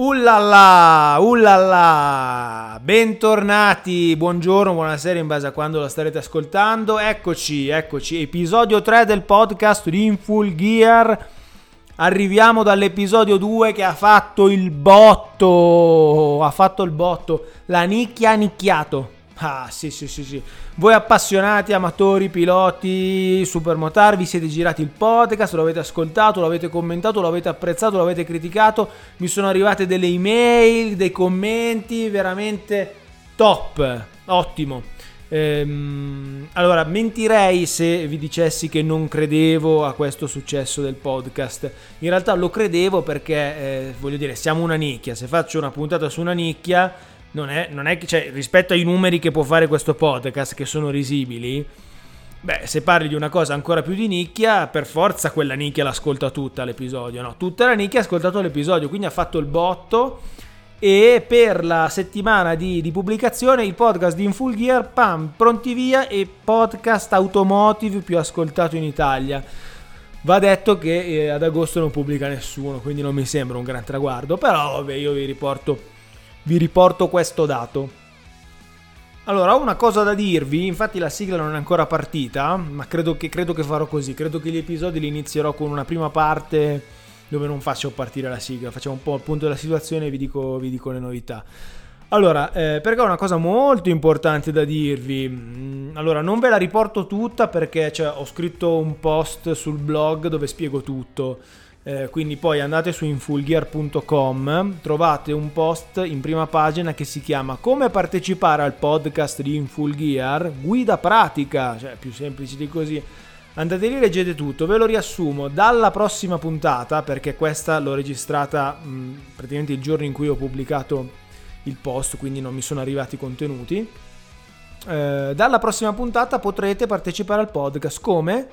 Ullala, ullala, bentornati, buongiorno, buonasera in base a quando la starete ascoltando. Eccoci, eccoci, episodio 3 del podcast di In Full Gear. Arriviamo dall'episodio 2 che ha fatto il botto, ha fatto il botto, la nicchia ha nicchiato. Ah, sì, sì, sì, sì. Voi appassionati, amatori, piloti, supermotar, vi siete girati il podcast, lo avete ascoltato, lo avete commentato, lo avete apprezzato, lo avete criticato. Mi sono arrivate delle email, dei commenti, veramente top, ottimo. Ehm, allora, mentirei se vi dicessi che non credevo a questo successo del podcast. In realtà lo credevo perché, eh, voglio dire, siamo una nicchia. Se faccio una puntata su una nicchia non è, non è che, cioè, rispetto ai numeri che può fare questo podcast, che sono risibili, beh, se parli di una cosa ancora più di nicchia, per forza quella nicchia l'ascolta tutta l'episodio, no? Tutta la nicchia ha ascoltato l'episodio, quindi ha fatto il botto. E per la settimana di, di pubblicazione il podcast di In Full Gear, pam, pronti via e podcast automotive più ascoltato in Italia. Va detto che eh, ad agosto non pubblica nessuno, quindi non mi sembra un gran traguardo, però vabbè, io vi riporto vi riporto questo dato. Allora, ho una cosa da dirvi, infatti la sigla non è ancora partita, ma credo che, credo che farò così, credo che gli episodi li inizierò con una prima parte dove non faccio partire la sigla, facciamo un po' il punto della situazione e vi dico, vi dico le novità. Allora, eh, perché ho una cosa molto importante da dirvi. Mm, allora, non ve la riporto tutta perché cioè, ho scritto un post sul blog dove spiego tutto. Eh, quindi poi andate su infulgear.com, trovate un post in prima pagina che si chiama Come partecipare al podcast di Infulgear, guida pratica, cioè più semplice di così. Andate lì, leggete tutto, ve lo riassumo dalla prossima puntata, perché questa l'ho registrata mh, praticamente il giorno in cui ho pubblicato il post, quindi non mi sono arrivati i contenuti. Eh, dalla prossima puntata potrete partecipare al podcast come?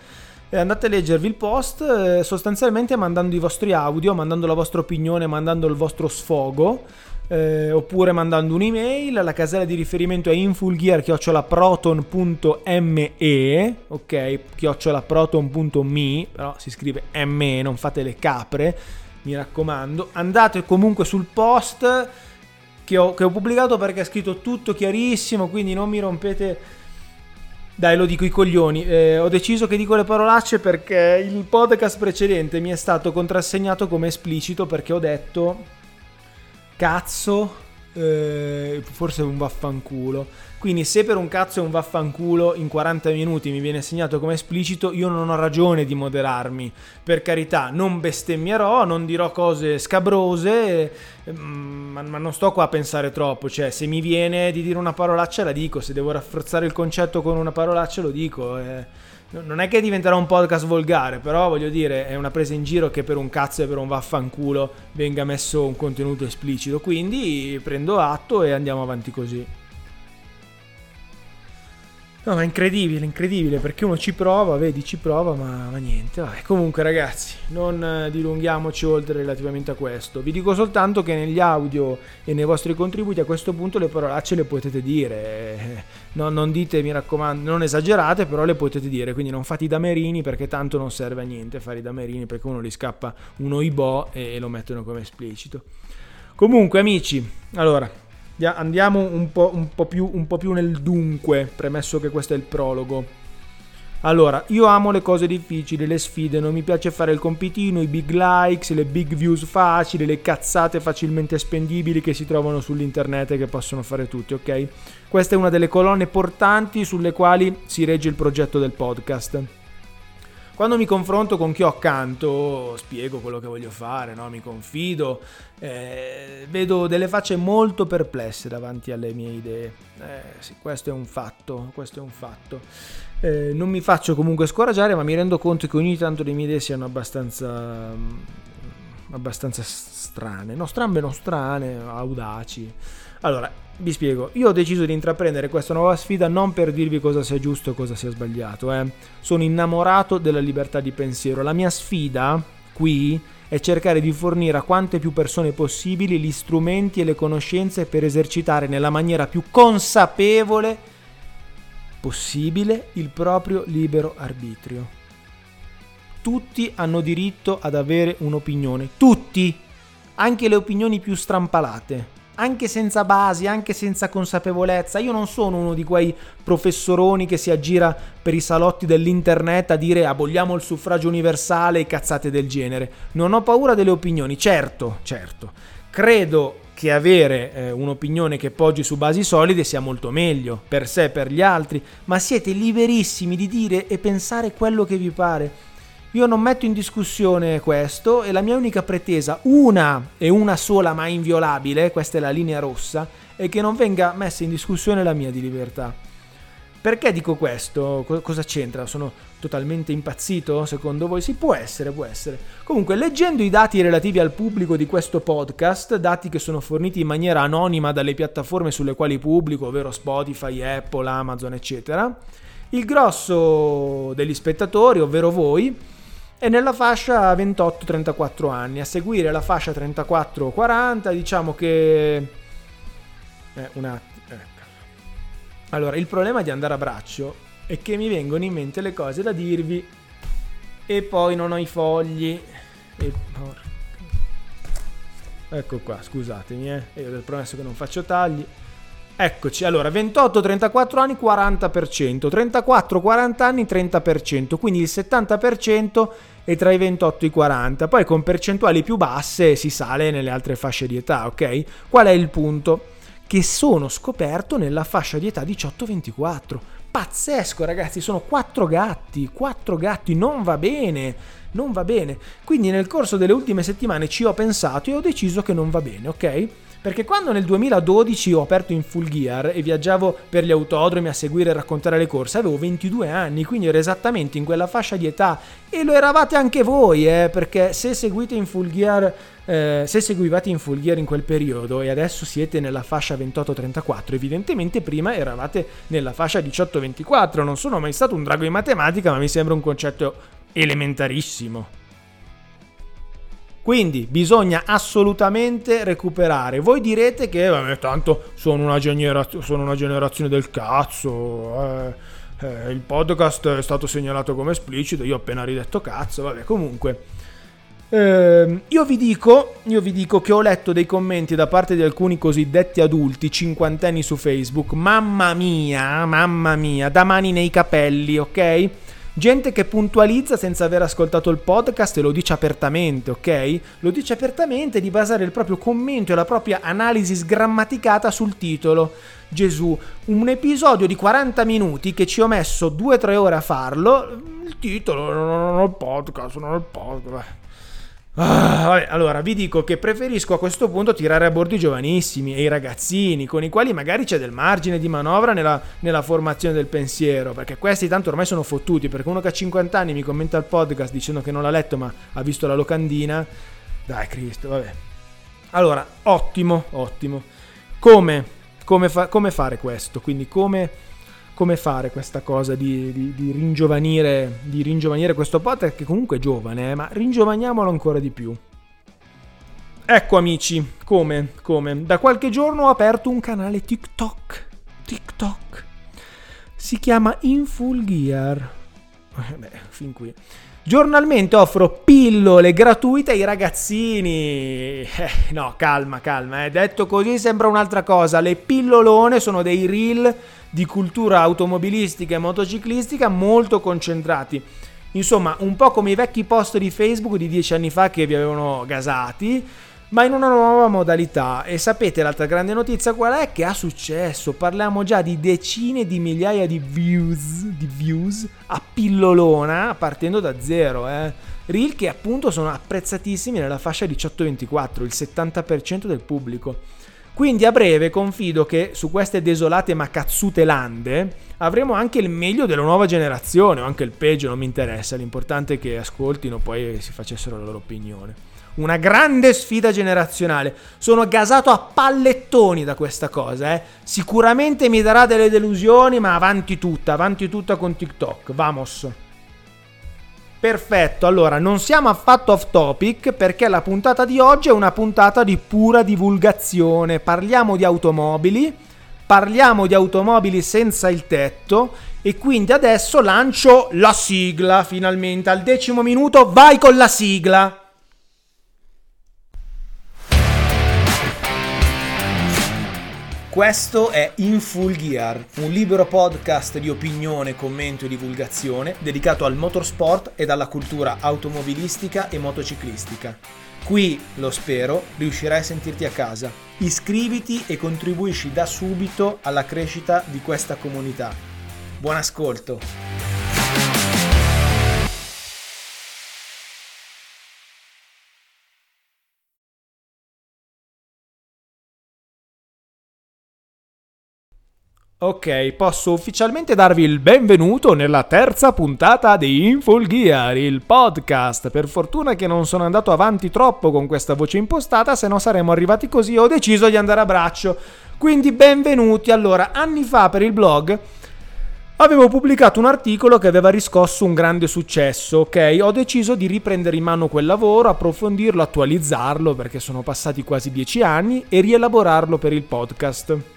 Eh, andate a leggervi il post eh, sostanzialmente mandando i vostri audio, mandando la vostra opinione, mandando il vostro sfogo. Eh, oppure mandando un'email la casella di riferimento è infulgear.proton.me ok chiocciolaproton.me però si scrive me non fate le capre mi raccomando andate comunque sul post che ho, che ho pubblicato perché è scritto tutto chiarissimo quindi non mi rompete dai, lo dico i coglioni. Eh, ho deciso che dico le parolacce perché il podcast precedente mi è stato contrassegnato come esplicito perché ho detto cazzo, eh, forse un vaffanculo. Quindi se per un cazzo è un vaffanculo in 40 minuti mi viene segnato come esplicito, io non ho ragione di moderarmi. Per carità, non bestemmierò, non dirò cose scabrose, ma, ma non sto qua a pensare troppo. Cioè, se mi viene di dire una parolaccia la dico, se devo rafforzare il concetto con una parolaccia lo dico. Eh non è che diventerà un podcast volgare, però voglio dire, è una presa in giro che per un cazzo e per un vaffanculo venga messo un contenuto esplicito. Quindi prendo atto e andiamo avanti così. No, ma è incredibile, incredibile, perché uno ci prova, vedi, ci prova, ma, ma niente. Vabbè, comunque ragazzi, non dilunghiamoci oltre relativamente a questo. Vi dico soltanto che negli audio e nei vostri contributi a questo punto le parolacce le potete dire. No, non dite, mi raccomando, non esagerate, però le potete dire. Quindi non fate i damerini perché tanto non serve a niente fare i damerini perché uno li scappa un oibò e, e lo mettono come esplicito. Comunque amici, allora Andiamo un po', un, po più, un po' più nel dunque, premesso che questo è il prologo. Allora, io amo le cose difficili, le sfide, non mi piace fare il compitino, i big likes, le big views facili, le cazzate facilmente spendibili che si trovano sull'internet e che possono fare tutti, ok? Questa è una delle colonne portanti sulle quali si regge il progetto del podcast. Quando mi confronto con chi ho accanto, spiego quello che voglio fare, no? mi confido, eh, vedo delle facce molto perplesse davanti alle mie idee. Eh, sì, questo è un fatto, questo è un fatto. Eh, non mi faccio comunque scoraggiare, ma mi rendo conto che ogni tanto le mie idee siano abbastanza, abbastanza strane. No, strambe, non strane, audaci. Allora, vi spiego, io ho deciso di intraprendere questa nuova sfida non per dirvi cosa sia giusto e cosa sia sbagliato, eh. sono innamorato della libertà di pensiero. La mia sfida qui è cercare di fornire a quante più persone possibili gli strumenti e le conoscenze per esercitare nella maniera più consapevole possibile il proprio libero arbitrio. Tutti hanno diritto ad avere un'opinione, tutti! anche le opinioni più strampalate, anche senza basi, anche senza consapevolezza. Io non sono uno di quei professoroni che si aggira per i salotti dell'internet a dire aboliamo il suffragio universale e cazzate del genere. Non ho paura delle opinioni, certo, certo. Credo che avere eh, un'opinione che poggi su basi solide sia molto meglio per sé e per gli altri, ma siete liberissimi di dire e pensare quello che vi pare. Io non metto in discussione questo e la mia unica pretesa, una e una sola ma inviolabile, questa è la linea rossa, è che non venga messa in discussione la mia di libertà. Perché dico questo? Cosa c'entra? Sono totalmente impazzito? Secondo voi? Sì, può essere, può essere. Comunque, leggendo i dati relativi al pubblico di questo podcast, dati che sono forniti in maniera anonima dalle piattaforme sulle quali pubblico, ovvero Spotify, Apple, Amazon, eccetera, il grosso degli spettatori, ovvero voi, è nella fascia 28-34 anni. A seguire la fascia 34-40, diciamo che... Eh, un attimo. Ecco. Allora, il problema di andare a braccio è che mi vengono in mente le cose da dirvi e poi non ho i fogli. E. Ecco qua, scusatemi, eh. Io ho promesso che non faccio tagli. Eccoci, allora 28-34 anni 40%, 34-40 anni 30%, quindi il 70% è tra i 28 e i 40, poi con percentuali più basse si sale nelle altre fasce di età, ok? Qual è il punto? Che sono scoperto nella fascia di età 18-24. Pazzesco ragazzi, sono quattro gatti, quattro gatti, non va bene, non va bene. Quindi nel corso delle ultime settimane ci ho pensato e ho deciso che non va bene, ok? Perché quando nel 2012 ho aperto in full gear e viaggiavo per gli autodromi a seguire e raccontare le corse, avevo 22 anni, quindi ero esattamente in quella fascia di età e lo eravate anche voi, eh, perché se seguite in full gear, eh, se seguivate in full gear in quel periodo e adesso siete nella fascia 28-34, evidentemente prima eravate nella fascia 18-24. Non sono mai stato un drago in matematica, ma mi sembra un concetto elementarissimo. Quindi bisogna assolutamente recuperare. Voi direte che vabbè, tanto sono una, genera- sono una generazione del cazzo. Eh, eh, il podcast è stato segnalato come esplicito. Io ho appena ridetto cazzo. Vabbè, comunque. Eh, io, vi dico, io vi dico che ho letto dei commenti da parte di alcuni cosiddetti adulti cinquantenni su Facebook. Mamma mia, mamma mia, da mani nei capelli, ok? Gente che puntualizza senza aver ascoltato il podcast e lo dice apertamente, ok? Lo dice apertamente di basare il proprio commento e la propria analisi sgrammaticata sul titolo. Gesù, un episodio di 40 minuti che ci ho messo 2-3 ore a farlo. Il titolo, non ho il podcast, non ho il podcast. Ah, vabbè, allora vi dico che preferisco a questo punto tirare a bordo i giovanissimi e i ragazzini con i quali magari c'è del margine di manovra nella, nella, formazione del pensiero perché questi tanto ormai sono fottuti perché uno che ha 50 anni mi commenta il podcast dicendo che non l'ha letto ma ha visto la locandina. Dai Cristo vabbè. Allora ottimo ottimo. Come, come, fa, come fare questo? Quindi come come fare questa cosa di, di, di, ringiovanire, di ringiovanire questo podcast che comunque è giovane, eh, ma ringiovaniamolo ancora di più. Ecco amici, come, come, da qualche giorno ho aperto un canale TikTok. TikTok. Si chiama In Full Gear. Eh, beh, fin qui. Giornalmente offro pillole gratuite ai ragazzini. Eh, no, calma, calma. Eh. Detto così sembra un'altra cosa. Le pillolone sono dei reel di cultura automobilistica e motociclistica molto concentrati. Insomma, un po' come i vecchi post di Facebook di dieci anni fa che vi avevano gasati, ma in una nuova modalità. E sapete l'altra grande notizia qual è? Che ha successo. Parliamo già di decine di migliaia di views, di views a pillolona partendo da zero, eh. Reel che appunto sono apprezzatissimi nella fascia 18-24, il 70% del pubblico. Quindi a breve confido che su queste desolate ma cazzute lande avremo anche il meglio della nuova generazione, o anche il peggio, non mi interessa, l'importante è che ascoltino poi si facessero la loro opinione. Una grande sfida generazionale. Sono gasato a pallettoni da questa cosa, eh. Sicuramente mi darà delle delusioni, ma avanti tutta, avanti tutta con TikTok. Vamos. Perfetto, allora non siamo affatto off topic perché la puntata di oggi è una puntata di pura divulgazione. Parliamo di automobili, parliamo di automobili senza il tetto e quindi adesso lancio la sigla finalmente. Al decimo minuto vai con la sigla. Questo è In Full Gear, un libero podcast di opinione, commento e divulgazione dedicato al motorsport ed alla cultura automobilistica e motociclistica. Qui, lo spero, riuscirai a sentirti a casa. Iscriviti e contribuisci da subito alla crescita di questa comunità. Buon ascolto! Ok, posso ufficialmente darvi il benvenuto nella terza puntata di Inful Gear, il podcast. Per fortuna che non sono andato avanti troppo con questa voce impostata, se no saremmo arrivati così. Ho deciso di andare a braccio. Quindi benvenuti. Allora, anni fa per il blog avevo pubblicato un articolo che aveva riscosso un grande successo, ok? Ho deciso di riprendere in mano quel lavoro, approfondirlo, attualizzarlo perché sono passati quasi dieci anni e rielaborarlo per il podcast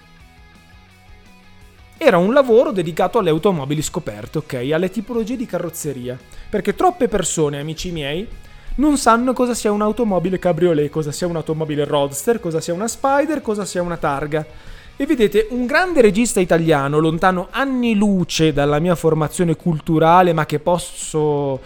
era un lavoro dedicato alle automobili scoperte, ok? Alle tipologie di carrozzeria. Perché troppe persone, amici miei, non sanno cosa sia un'automobile cabriolet, cosa sia un'automobile roadster, cosa sia una spider, cosa sia una targa. E vedete, un grande regista italiano, lontano anni luce dalla mia formazione culturale, ma che posso...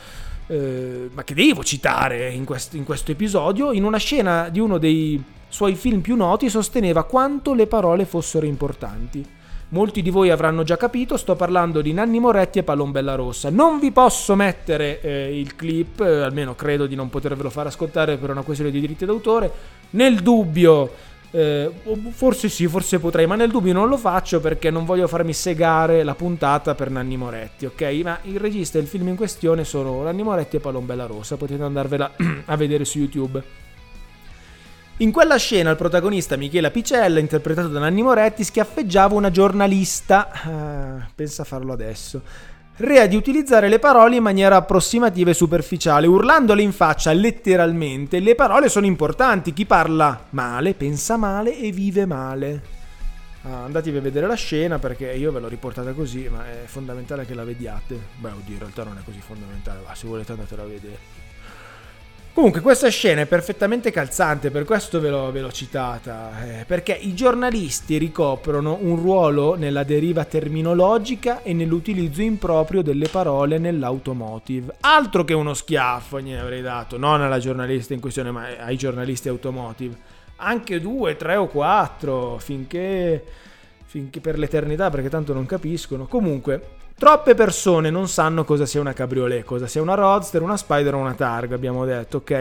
Eh, ma che devo citare in, quest- in questo episodio, in una scena di uno dei suoi film più noti sosteneva quanto le parole fossero importanti. Molti di voi avranno già capito, sto parlando di Nanni Moretti e Palombella Rossa. Non vi posso mettere eh, il clip, eh, almeno credo di non potervelo far ascoltare per una questione di diritti d'autore. Nel dubbio, eh, forse sì, forse potrei, ma nel dubbio non lo faccio perché non voglio farmi segare la puntata per Nanni Moretti, ok? Ma il regista e il film in questione sono Nanni Moretti e Palombella Rossa, potete andarvela a vedere su YouTube. In quella scena il protagonista Michela Picella, interpretato da Nanni Moretti, schiaffeggiava una giornalista, ah, pensa a farlo adesso, rea di utilizzare le parole in maniera approssimativa e superficiale, urlandole in faccia letteralmente. Le parole sono importanti, chi parla male pensa male e vive male. Ah, andatevi a vedere la scena perché io ve l'ho riportata così, ma è fondamentale che la vediate. Beh, oddio, in realtà non è così fondamentale, ma se volete andatela a vedere. Comunque questa scena è perfettamente calzante, per questo ve l'ho, ve l'ho citata, eh, perché i giornalisti ricoprono un ruolo nella deriva terminologica e nell'utilizzo improprio delle parole nell'automotive. Altro che uno schiaffo ne avrei dato, non alla giornalista in questione, ma ai giornalisti automotive. Anche due, tre o quattro, finché, finché per l'eternità, perché tanto non capiscono. Comunque, Troppe persone non sanno cosa sia una cabriolet, cosa sia una roadster, una spider o una targa, abbiamo detto, ok?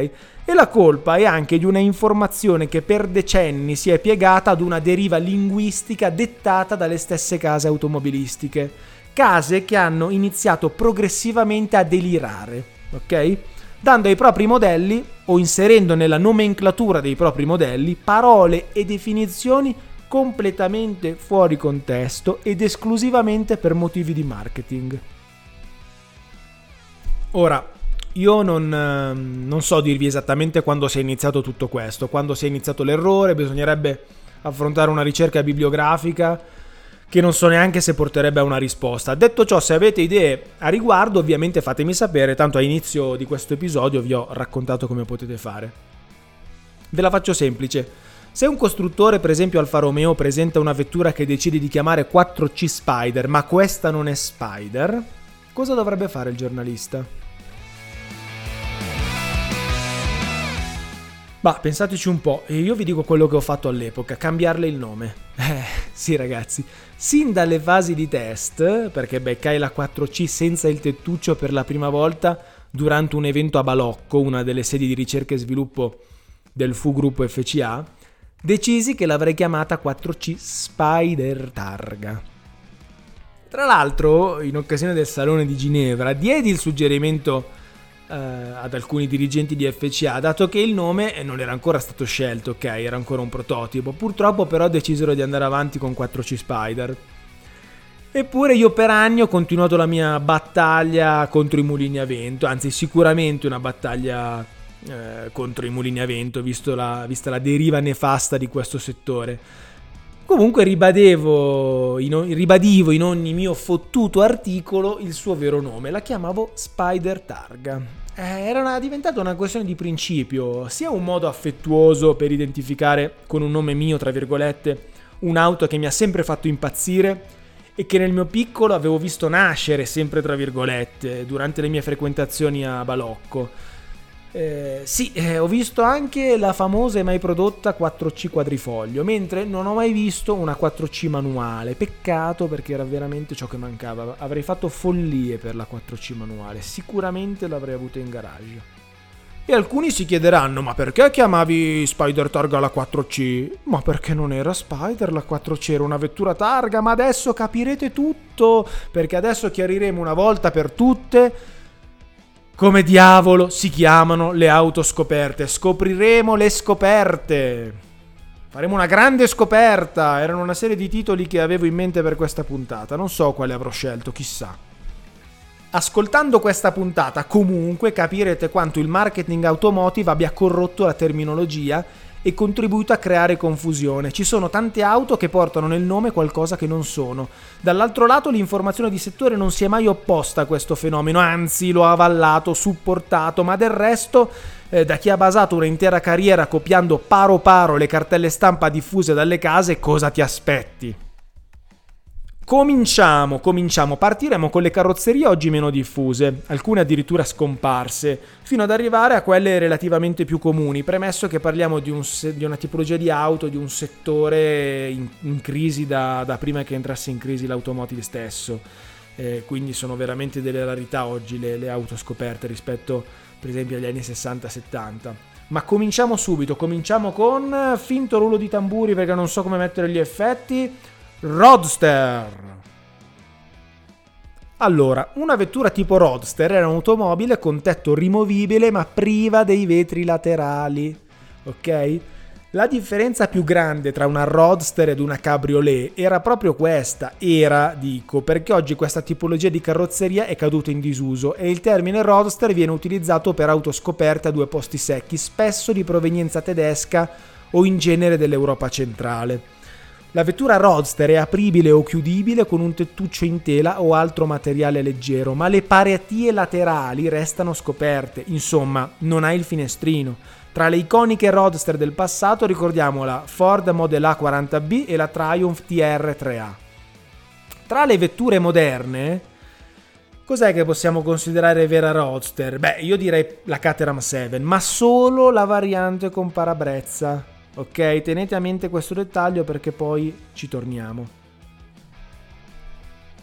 E la colpa è anche di una informazione che per decenni si è piegata ad una deriva linguistica dettata dalle stesse case automobilistiche. Case che hanno iniziato progressivamente a delirare, ok? Dando ai propri modelli o inserendo nella nomenclatura dei propri modelli parole e definizioni completamente fuori contesto ed esclusivamente per motivi di marketing. Ora, io non, ehm, non, so dirvi esattamente quando si è iniziato tutto questo, quando si è iniziato l'errore, bisognerebbe affrontare una ricerca bibliografica che non so neanche se porterebbe a una risposta. Detto ciò, se avete idee a riguardo, ovviamente fatemi sapere, tanto a inizio di questo episodio vi ho raccontato come potete fare. Ve la faccio semplice. Se un costruttore, per esempio Alfa Romeo, presenta una vettura che decide di chiamare 4C Spider, ma questa non è Spider, cosa dovrebbe fare il giornalista? Bah, pensateci un po', io vi dico quello che ho fatto all'epoca, cambiarle il nome. Eh, sì ragazzi, sin dalle fasi di test, perché beccai la 4C senza il tettuccio per la prima volta durante un evento a Balocco, una delle sedi di ricerca e sviluppo del FU Gruppo FCA, decisi che l'avrei chiamata 4C Spider Targa. Tra l'altro, in occasione del Salone di Ginevra, diedi il suggerimento eh, ad alcuni dirigenti di FCA, dato che il nome non era ancora stato scelto, ok, era ancora un prototipo. Purtroppo però decisero di andare avanti con 4C Spider. Eppure io per anni ho continuato la mia battaglia contro i mulini a vento, anzi sicuramente una battaglia eh, contro i mulini a vento, la, vista la deriva nefasta di questo settore. Comunque ribadevo in, ribadivo in ogni mio fottuto articolo il suo vero nome, la chiamavo Spider Targa. Eh, era una, diventata una questione di principio, sia un modo affettuoso per identificare con un nome mio, tra virgolette, un'auto che mi ha sempre fatto impazzire e che nel mio piccolo avevo visto nascere, sempre tra virgolette, durante le mie frequentazioni a Balocco. Eh, sì, eh, ho visto anche la famosa e mai prodotta 4C quadrifoglio, mentre non ho mai visto una 4C manuale. Peccato perché era veramente ciò che mancava. Avrei fatto follie per la 4C manuale, sicuramente l'avrei avuta in garage. E alcuni si chiederanno: ma perché chiamavi Spider Targa la 4C? Ma perché non era Spider la 4C, era una vettura targa, ma adesso capirete tutto, perché adesso chiariremo una volta per tutte come diavolo si chiamano le auto scoperte? Scopriremo le scoperte. Faremo una grande scoperta. Erano una serie di titoli che avevo in mente per questa puntata. Non so quale avrò scelto, chissà. Ascoltando questa puntata comunque capirete quanto il marketing automotive abbia corrotto la terminologia e contribuito a creare confusione. Ci sono tante auto che portano nel nome qualcosa che non sono. Dall'altro lato l'informazione di settore non si è mai opposta a questo fenomeno, anzi lo ha avallato, supportato, ma del resto eh, da chi ha basato un'intera carriera copiando paro paro le cartelle stampa diffuse dalle case, cosa ti aspetti? Cominciamo, cominciamo, partiremo con le carrozzerie oggi meno diffuse, alcune addirittura scomparse, fino ad arrivare a quelle relativamente più comuni, premesso che parliamo di, un, di una tipologia di auto, di un settore in, in crisi da, da, prima che entrasse in crisi l'automotive stesso, eh, quindi sono veramente delle rarità oggi le, le auto scoperte rispetto per esempio agli anni 60-70. Ma cominciamo subito, cominciamo con finto rullo di tamburi perché non so come mettere gli effetti. Roadster. Allora, una vettura tipo Roadster era un'automobile con tetto rimovibile ma priva dei vetri laterali. Ok? La differenza più grande tra una Roadster ed una Cabriolet era proprio questa, era, dico, perché oggi questa tipologia di carrozzeria è caduta in disuso e il termine Roadster viene utilizzato per auto scoperte a due posti secchi, spesso di provenienza tedesca o in genere dell'Europa centrale. La vettura Roadster è apribile o chiudibile con un tettuccio in tela o altro materiale leggero, ma le paratie laterali restano scoperte, insomma, non ha il finestrino. Tra le iconiche Roadster del passato ricordiamo la Ford Model A40B e la Triumph TR3A. Tra le vetture moderne, cos'è che possiamo considerare vera Roadster? Beh, io direi la Caterham 7, ma solo la variante con parabrezza. Ok, tenete a mente questo dettaglio perché poi ci torniamo.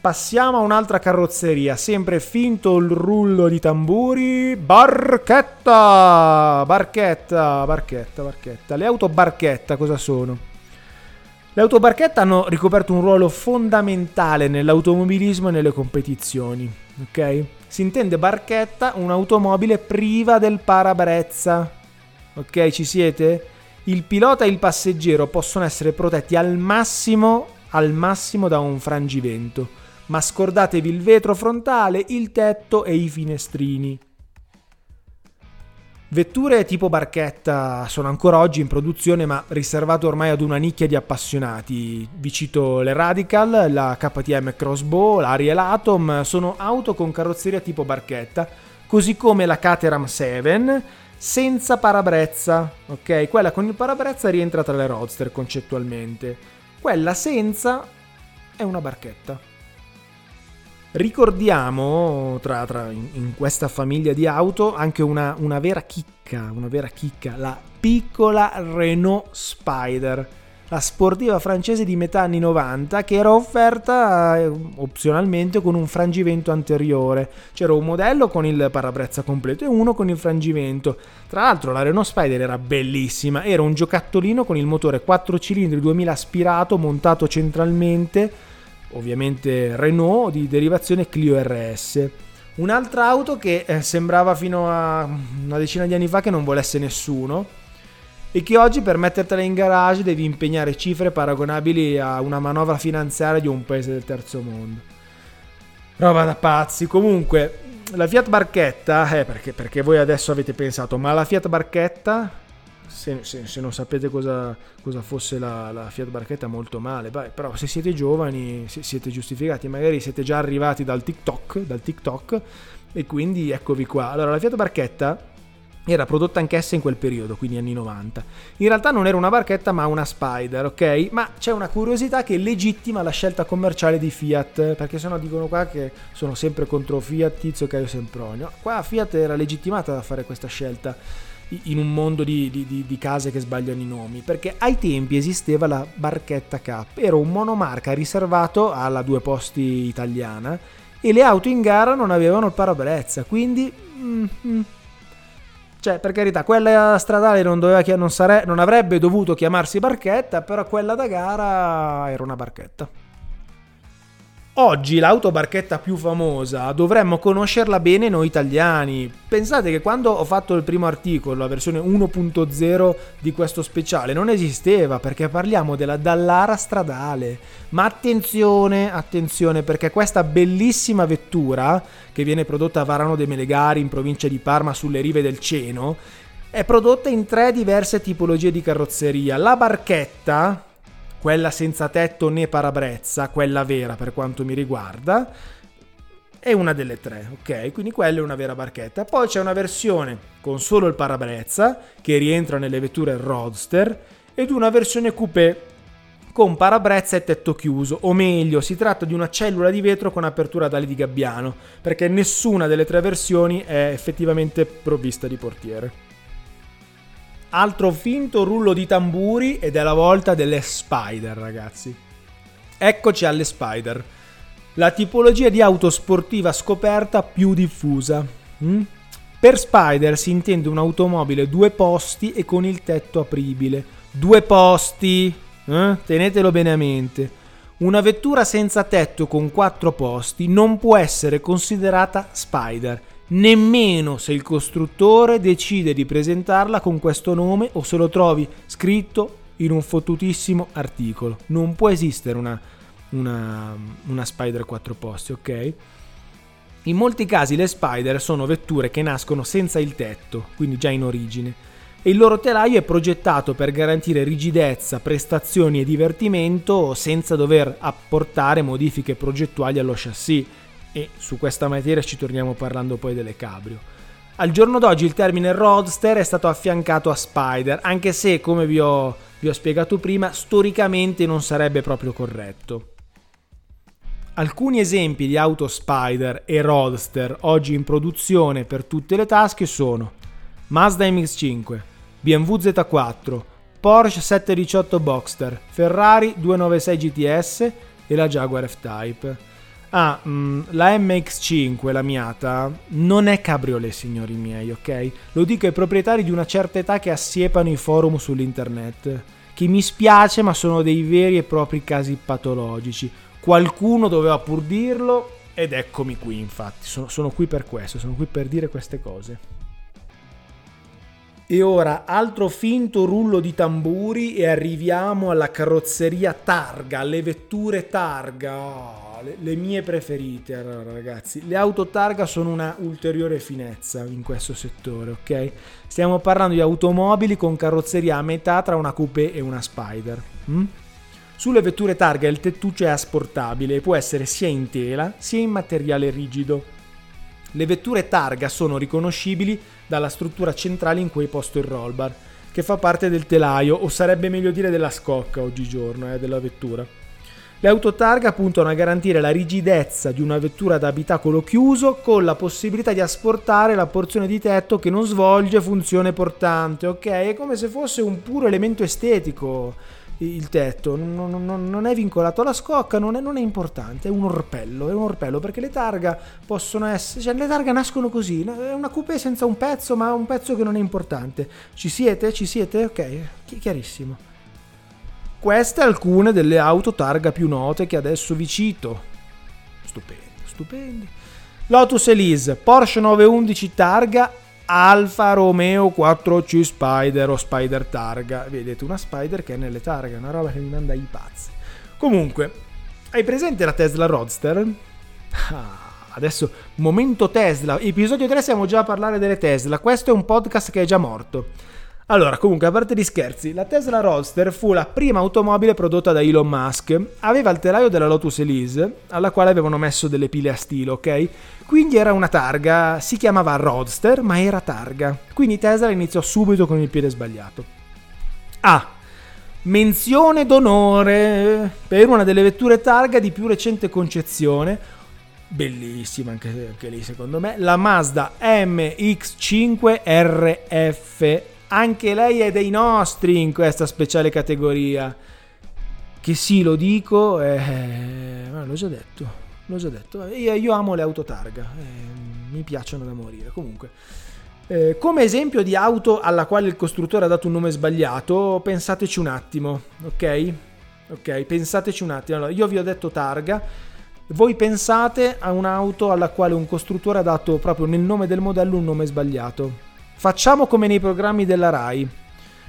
Passiamo a un'altra carrozzeria, sempre finto il rullo di tamburi. Barchetta! Barchetta, barchetta, barchetta. Le auto barchetta cosa sono? Le auto barchetta hanno ricoperto un ruolo fondamentale nell'automobilismo e nelle competizioni. Ok? Si intende barchetta un'automobile priva del parabrezza. Ok, ci siete? Il pilota e il passeggero possono essere protetti al massimo, al massimo da un frangivento, ma scordatevi il vetro frontale, il tetto e i finestrini. Vetture tipo barchetta sono ancora oggi in produzione ma riservate ormai ad una nicchia di appassionati. Vi cito le Radical, la KTM Crossbow, l'Ariel Atom, sono auto con carrozzeria tipo barchetta, così come la Caterham 7 senza parabrezza, ok? Quella con il parabrezza rientra tra le roadster concettualmente. Quella senza è una barchetta. Ricordiamo tra, tra in, in, questa famiglia di auto anche una, una vera chicca, una vera chicca, la piccola Renault Spider la sportiva francese di metà anni 90 che era offerta eh, opzionalmente con un frangimento anteriore. C'era un modello con il parabrezza completo e uno con il frangimento. Tra l'altro la Renault Spider era bellissima, era un giocattolino con il motore 4 cilindri 2000 aspirato montato centralmente, ovviamente Renault di derivazione Clio RS. Un'altra auto che eh, sembrava fino a una decina di anni fa che non volesse nessuno e che oggi per mettertela in garage devi impegnare cifre paragonabili a una manovra finanziaria di un paese del terzo mondo. Roba da pazzi. Comunque, la Fiat Barchetta, eh, perché, perché voi adesso avete pensato, ma la Fiat Barchetta, se, se, se non sapete cosa, cosa fosse la, la, Fiat Barchetta, molto male. Beh, però se siete giovani, se siete giustificati, magari siete già arrivati dal TikTok, dal TikTok, e quindi eccovi qua. Allora, la Fiat Barchetta era prodotta anch'essa in quel periodo, quindi anni 90. In realtà non era una barchetta ma una Spider, ok? Ma c'è una curiosità che legittima la scelta commerciale di Fiat, perché sennò dicono qua che sono sempre contro Fiat, Tizio, Caio Sempronio. Qua Fiat era legittimata da fare questa scelta in un mondo di, di, di, case che sbagliano i nomi, perché ai tempi esisteva la barchetta Cup, era un monomarca riservato alla due posti italiana e le auto in gara non avevano il parabrezza, quindi... Mm, mm, cioè, per carità, quella stradale non, doveva, non, sare, non avrebbe dovuto chiamarsi barchetta, però quella da gara era una barchetta. Oggi l'autobarchetta più famosa dovremmo conoscerla bene noi italiani. Pensate che quando ho fatto il primo articolo, la versione 1.0 di questo speciale, non esisteva perché parliamo della Dallara stradale. Ma attenzione, attenzione perché questa bellissima vettura che viene prodotta a Varano de Melegari in provincia di Parma sulle rive del Ceno è prodotta in tre diverse tipologie di carrozzeria. La barchetta, quella senza tetto né parabrezza, quella vera per quanto mi riguarda, è una delle tre, ok? Quindi quella è una vera barchetta. Poi c'è una versione con solo il parabrezza, che rientra nelle vetture Roadster, ed una versione coupé con parabrezza e tetto chiuso, o meglio, si tratta di una cellula di vetro con apertura ad ali di gabbiano, perché nessuna delle tre versioni è effettivamente provvista di portiere. Altro finto rullo di tamburi ed è la volta delle Spider, ragazzi. Eccoci alle Spider. La tipologia di auto sportiva scoperta più diffusa. Mm? Per Spider si intende un'automobile due posti e con il tetto apribile. Due posti, eh? tenetelo bene a mente. Una vettura senza tetto con quattro posti non può essere considerata Spider nemmeno se il costruttore decide di presentarla con questo nome o se lo trovi scritto in un fottutissimo articolo. Non può esistere una, una, una Spider 4 posti, ok? In molti casi le Spider sono vetture che nascono senza il tetto, quindi già in origine, e il loro telaio è progettato per garantire rigidezza, prestazioni e divertimento senza dover apportare modifiche progettuali allo chassis e su questa materia ci torniamo parlando poi delle cabrio. Al giorno d'oggi il termine roadster è stato affiancato a spider, anche se, come vi ho, vi ho spiegato prima, storicamente non sarebbe proprio corretto. Alcuni esempi di auto spider e roadster oggi in produzione per tutte le tasche sono Mazda MX5, BMW Z4, Porsche 718 Boxster, Ferrari 296 GTS e la Jaguar F-Type. Ah, mh, mm, la MX5, la Miata, non è cabriolet, signori miei, ok? Lo dico ai proprietari di una certa età che assiepano i forum sull'internet. Che mi spiace, ma sono dei veri e propri casi patologici. Qualcuno doveva pur dirlo ed eccomi qui, infatti. Sono, sono qui per questo, sono qui per dire queste cose. E ora altro finto rullo di tamburi e arriviamo alla carrozzeria targa, alle vetture targa. Oh, le, le, mie preferite, ragazzi. Le auto targa sono una ulteriore finezza in questo settore, ok? Stiamo parlando di automobili con carrozzeria a metà tra una coupé e una spider. Hm? Sulle vetture targa il tettuccio è asportabile e può essere sia in tela sia in materiale rigido. Le vetture targa sono riconoscibili dalla struttura centrale in cui è posto il roll bar, che fa parte del telaio, o sarebbe meglio dire della scocca oggigiorno, eh, della vettura. Le autotarga puntano a garantire la rigidezza di una vettura ad abitacolo chiuso con la possibilità di asportare la porzione di tetto che non svolge funzione portante, ok? È come se fosse un puro elemento estetico il tetto, non, non, non, è vincolato alla scocca, non è, non è, importante, è un orpello, è un orpello perché le targa possono essere, cioè le targa nascono così, è una coupé senza un pezzo ma un pezzo che non è importante. Ci siete? Ci siete? Ok, chiarissimo. Queste alcune delle auto targa più note che adesso vi cito. Stupendi, stupendi. Lotus Elise, Porsche 911 targa Alfa Romeo 4C Spider o Spider Targa. Vedete una Spider che è nelle targhe, una roba che mi manda i pazzi. Comunque, hai presente la Tesla Roadster? Ah, adesso, momento Tesla. Episodio 3 siamo già a parlare delle Tesla. Questo è un podcast che è già morto. Allora, comunque, a parte gli scherzi, la Tesla Roadster fu la prima automobile prodotta da Elon Musk. Aveva il telaio della Lotus Elise, alla quale avevano messo delle pile a stilo, ok? Quindi era una targa, si chiamava Roadster, ma era targa. Quindi Tesla iniziò subito con il piede sbagliato. Ah, menzione d'onore per una delle vetture targa di più recente concezione, bellissima anche, anche lì secondo me, la Mazda MX5 RF anche lei è dei nostri in questa speciale categoria. Che sì, lo dico, eh, l'ho già detto, l'ho già detto. Io, io amo le auto targa, eh, mi piacciono da morire. Comunque, eh, come esempio di auto alla quale il costruttore ha dato un nome sbagliato, pensateci un attimo, ok? Ok, pensateci un attimo. Allora, io vi ho detto targa, voi pensate a un'auto alla quale un costruttore ha dato proprio nel nome del modello un nome sbagliato. Facciamo come nei programmi della RAI,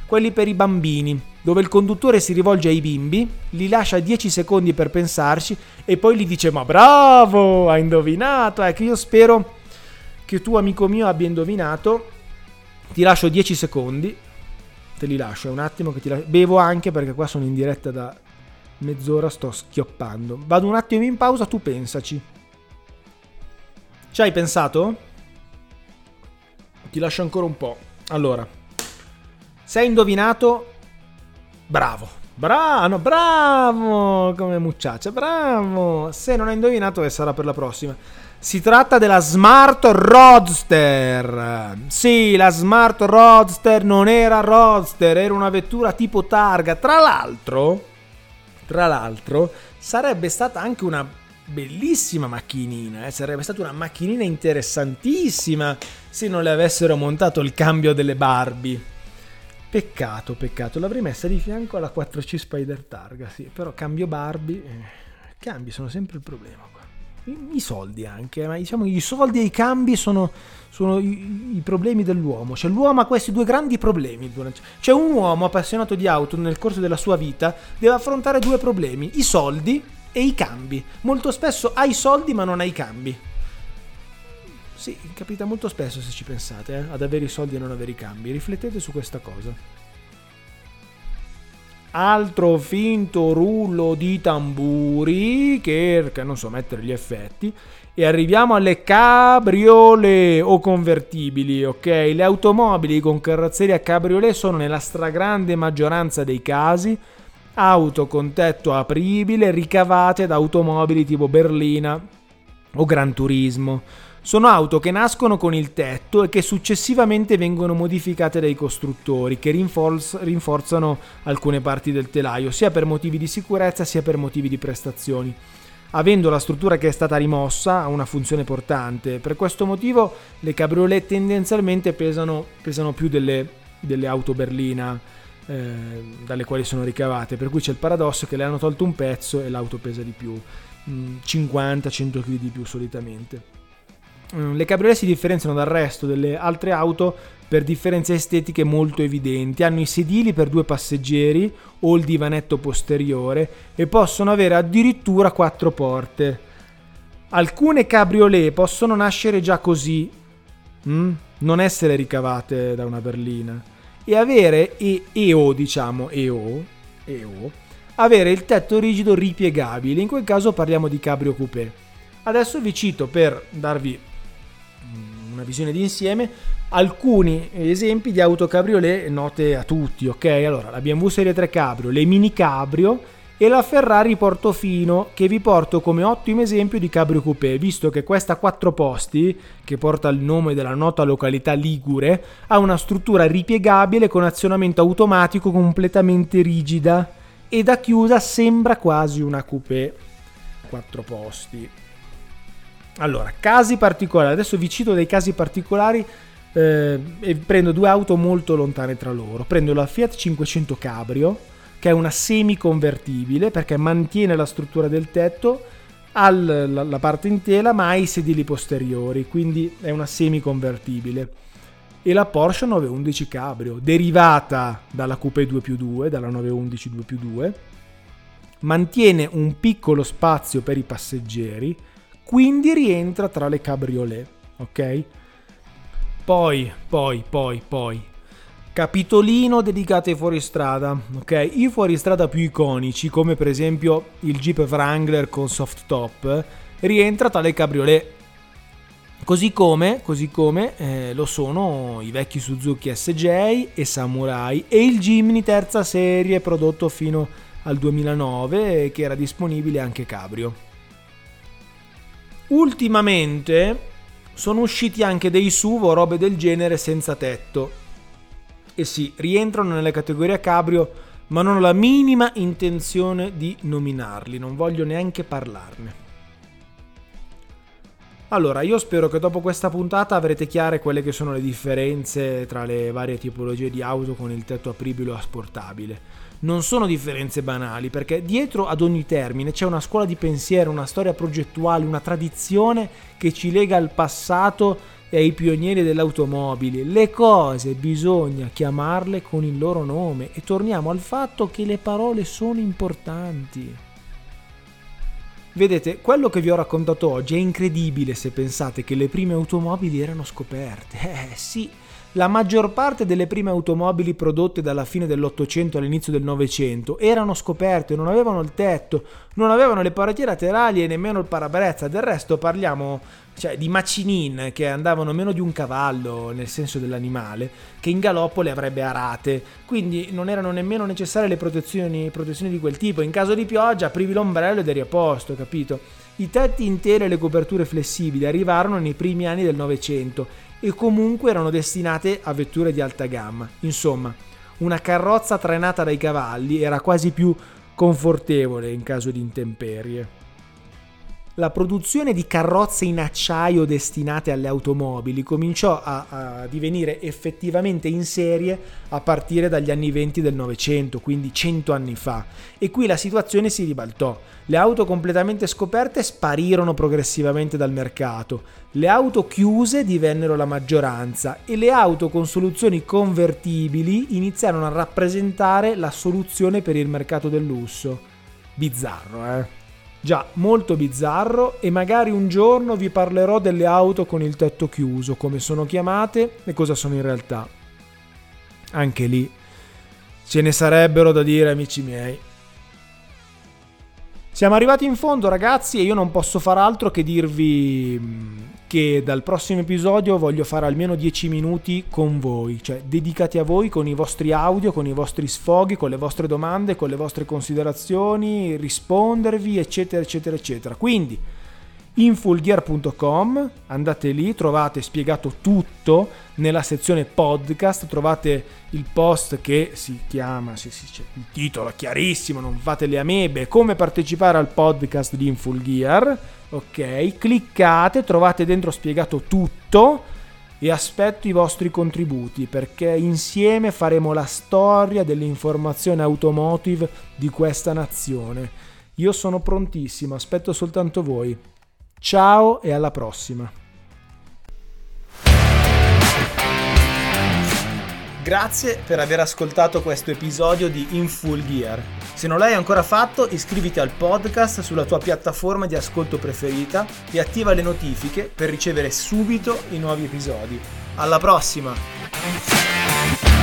quelli per i bambini, dove il conduttore si rivolge ai bimbi, li lascia 10 secondi per pensarci e poi gli dice ma bravo, hai indovinato. Ecco, io spero che tu amico mio abbia indovinato. Ti lascio 10 secondi, te li lascio un attimo che ti lascio. Bevo anche perché qua sono in diretta da mezz'ora, sto schioppando. Vado un attimo in pausa, tu pensaci. Ci hai pensato? Ti lascio ancora un po'. Allora, se hai indovinato, bravo. Bravo, bravo, come mucciaccia, bravo. Se non hai indovinato, che sarà per la prossima. Si tratta della Smart Roadster. Sì, la Smart Roadster non era Roadster, era una vettura tipo targa. Tra l'altro, tra l'altro, sarebbe stata anche una bellissima macchinina, eh? sarebbe stata una macchinina interessantissima se non le avessero montato il cambio delle Barbie. Peccato, peccato, l'avrei messa di fianco alla 4C Spider Targa, sì, però cambio Barbie, eh, cambi sono sempre il problema qua. I, I, soldi anche, ma diciamo i soldi e i cambi sono, sono i, i, problemi dell'uomo, cioè l'uomo ha questi due grandi problemi, cioè un uomo appassionato di auto nel corso della sua vita deve affrontare due problemi, i soldi e i cambi. Molto spesso hai soldi ma non hai cambi. Sì, capita molto spesso se ci pensate, eh, ad avere i soldi e non avere i cambi. Riflettete su questa cosa. Altro finto rullo di tamburi che, non so mettere gli effetti. E arriviamo alle cabriolet o convertibili, ok? Le automobili con carrozzeria cabriolet sono nella stragrande maggioranza dei casi auto con tetto apribile ricavate da automobili tipo berlina o Gran Turismo. Sono auto che nascono con il tetto e che successivamente vengono modificate dai costruttori che rinforz- rinforzano alcune parti del telaio, sia per motivi di sicurezza sia per motivi di prestazioni. Avendo la struttura che è stata rimossa ha una funzione portante, per questo motivo le cabriolet tendenzialmente pesano, pesano più delle, delle auto berlina eh, dalle quali sono ricavate, per cui c'è il paradosso che le hanno tolto un pezzo e l'auto pesa di più, 50-100 kg di più solitamente. Mm, le cabriolet si differenziano dal resto delle altre auto per differenze estetiche molto evidenti. Hanno i sedili per due passeggeri o il divanetto posteriore e possono avere addirittura quattro porte. Alcune cabriolet possono nascere già così, mm? non essere ricavate da una berlina e avere e, EO, diciamo, EO, avere il tetto rigido ripiegabile. In quel caso parliamo di cabrio coupé. Adesso vi cito per darvi una visione d'insieme alcuni esempi di auto cabriolet note a tutti, ok? Allora, la BMW Serie 3 Cabrio, le mini cabrio e la Ferrari Portofino che vi porto come ottimo esempio di cabrio coupé, visto che questa quattro posti, che porta il nome della nota località Ligure, ha una struttura ripiegabile con azionamento automatico completamente rigida e da chiusa sembra quasi una coupé quattro posti. Allora, casi particolari, adesso vi cito dei casi particolari eh, e prendo due auto molto lontane tra loro. Prendo la Fiat 500 Cabrio che è una semi-convertibile perché mantiene la struttura del tetto, ha la, la parte in tela ma ha i sedili posteriori, quindi è una semi-convertibile. E la Porsche 911 Cabrio, derivata dalla Coupe 2 più 2, dalla 911 2 più 2, mantiene un piccolo spazio per i passeggeri, quindi rientra tra le cabriolet, ok? Poi, poi, poi, poi, Capitolino dedicato ai fuoristrada, ok? I fuoristrada più iconici, come per esempio il Jeep Wrangler con soft top, rientra tale cabriolet. Così come, così come eh, lo sono i vecchi Suzuki SJ e Samurai e il Jimny terza serie prodotto fino al 2009 che era disponibile anche cabrio. Ultimamente sono usciti anche dei SUV o robe del genere senza tetto e sì, rientrano nelle categorie cabrio, ma non ho la minima intenzione di nominarli, non voglio neanche parlarne. Allora, io spero che dopo questa puntata avrete chiare quelle che sono le differenze tra le varie tipologie di auto con il tetto apribile o asportabile. Non sono differenze banali, perché dietro ad ogni termine c'è una scuola di pensiero, una storia progettuale, una tradizione che ci lega al passato e ai pionieri dell'automobile. Le cose bisogna chiamarle con il loro nome e torniamo al fatto che le parole sono importanti. Vedete, quello che vi ho raccontato oggi è incredibile se pensate che le prime automobili erano scoperte. Eh sì, la maggior parte delle prime automobili prodotte dalla fine dell'Ottocento all'inizio del Novecento erano scoperte, non avevano il tetto, non avevano le pareti laterali e nemmeno il parabrezza. Del resto parliamo cioè, di macinin che andavano meno di un cavallo nel senso dell'animale, che in galoppo le avrebbe arate. Quindi non erano nemmeno necessarie le protezioni, protezioni di quel tipo. In caso di pioggia aprivi l'ombrello ed eri a posto, capito? I tetti interi e le coperture flessibili arrivarono nei primi anni del Novecento e comunque erano destinate a vetture di alta gamma. Insomma, una carrozza trainata dai cavalli era quasi più confortevole in caso di intemperie. La produzione di carrozze in acciaio destinate alle automobili cominciò a, a, divenire effettivamente in serie a partire dagli anni 20 del Novecento, quindi 100 anni fa, e qui la situazione si ribaltò. Le auto completamente scoperte sparirono progressivamente dal mercato, le auto chiuse divennero la maggioranza e le auto con soluzioni convertibili iniziarono a rappresentare la soluzione per il mercato del lusso. Bizzarro, eh? Già, molto bizzarro e magari un giorno vi parlerò delle auto con il tetto chiuso, come sono chiamate e cosa sono in realtà. Anche lì ce ne sarebbero da dire, amici miei. Siamo arrivati in fondo ragazzi e io non posso far altro che dirvi mm, che dal prossimo episodio voglio fare almeno 10 minuti con voi, cioè dedicati a voi con i vostri audio, con i vostri sfoghi, con le vostre domande, con le vostre considerazioni, rispondervi eccetera eccetera eccetera. Quindi infulgear.com, andate lì, trovate spiegato tutto nella sezione podcast, trovate il post che si chiama, sì, sì, il titolo chiarissimo, non fate le amebe, come partecipare al podcast di Infulgear, ok? Cliccate, trovate dentro spiegato tutto e aspetto i vostri contributi perché insieme faremo la storia dell'informazione automotive di questa nazione. Io sono prontissimo, aspetto soltanto voi. Ciao e alla prossima. Grazie per aver ascoltato questo episodio di In Full Gear. Se non l'hai ancora fatto, iscriviti al podcast sulla tua piattaforma di ascolto preferita e attiva le notifiche per ricevere subito i nuovi episodi. Alla prossima!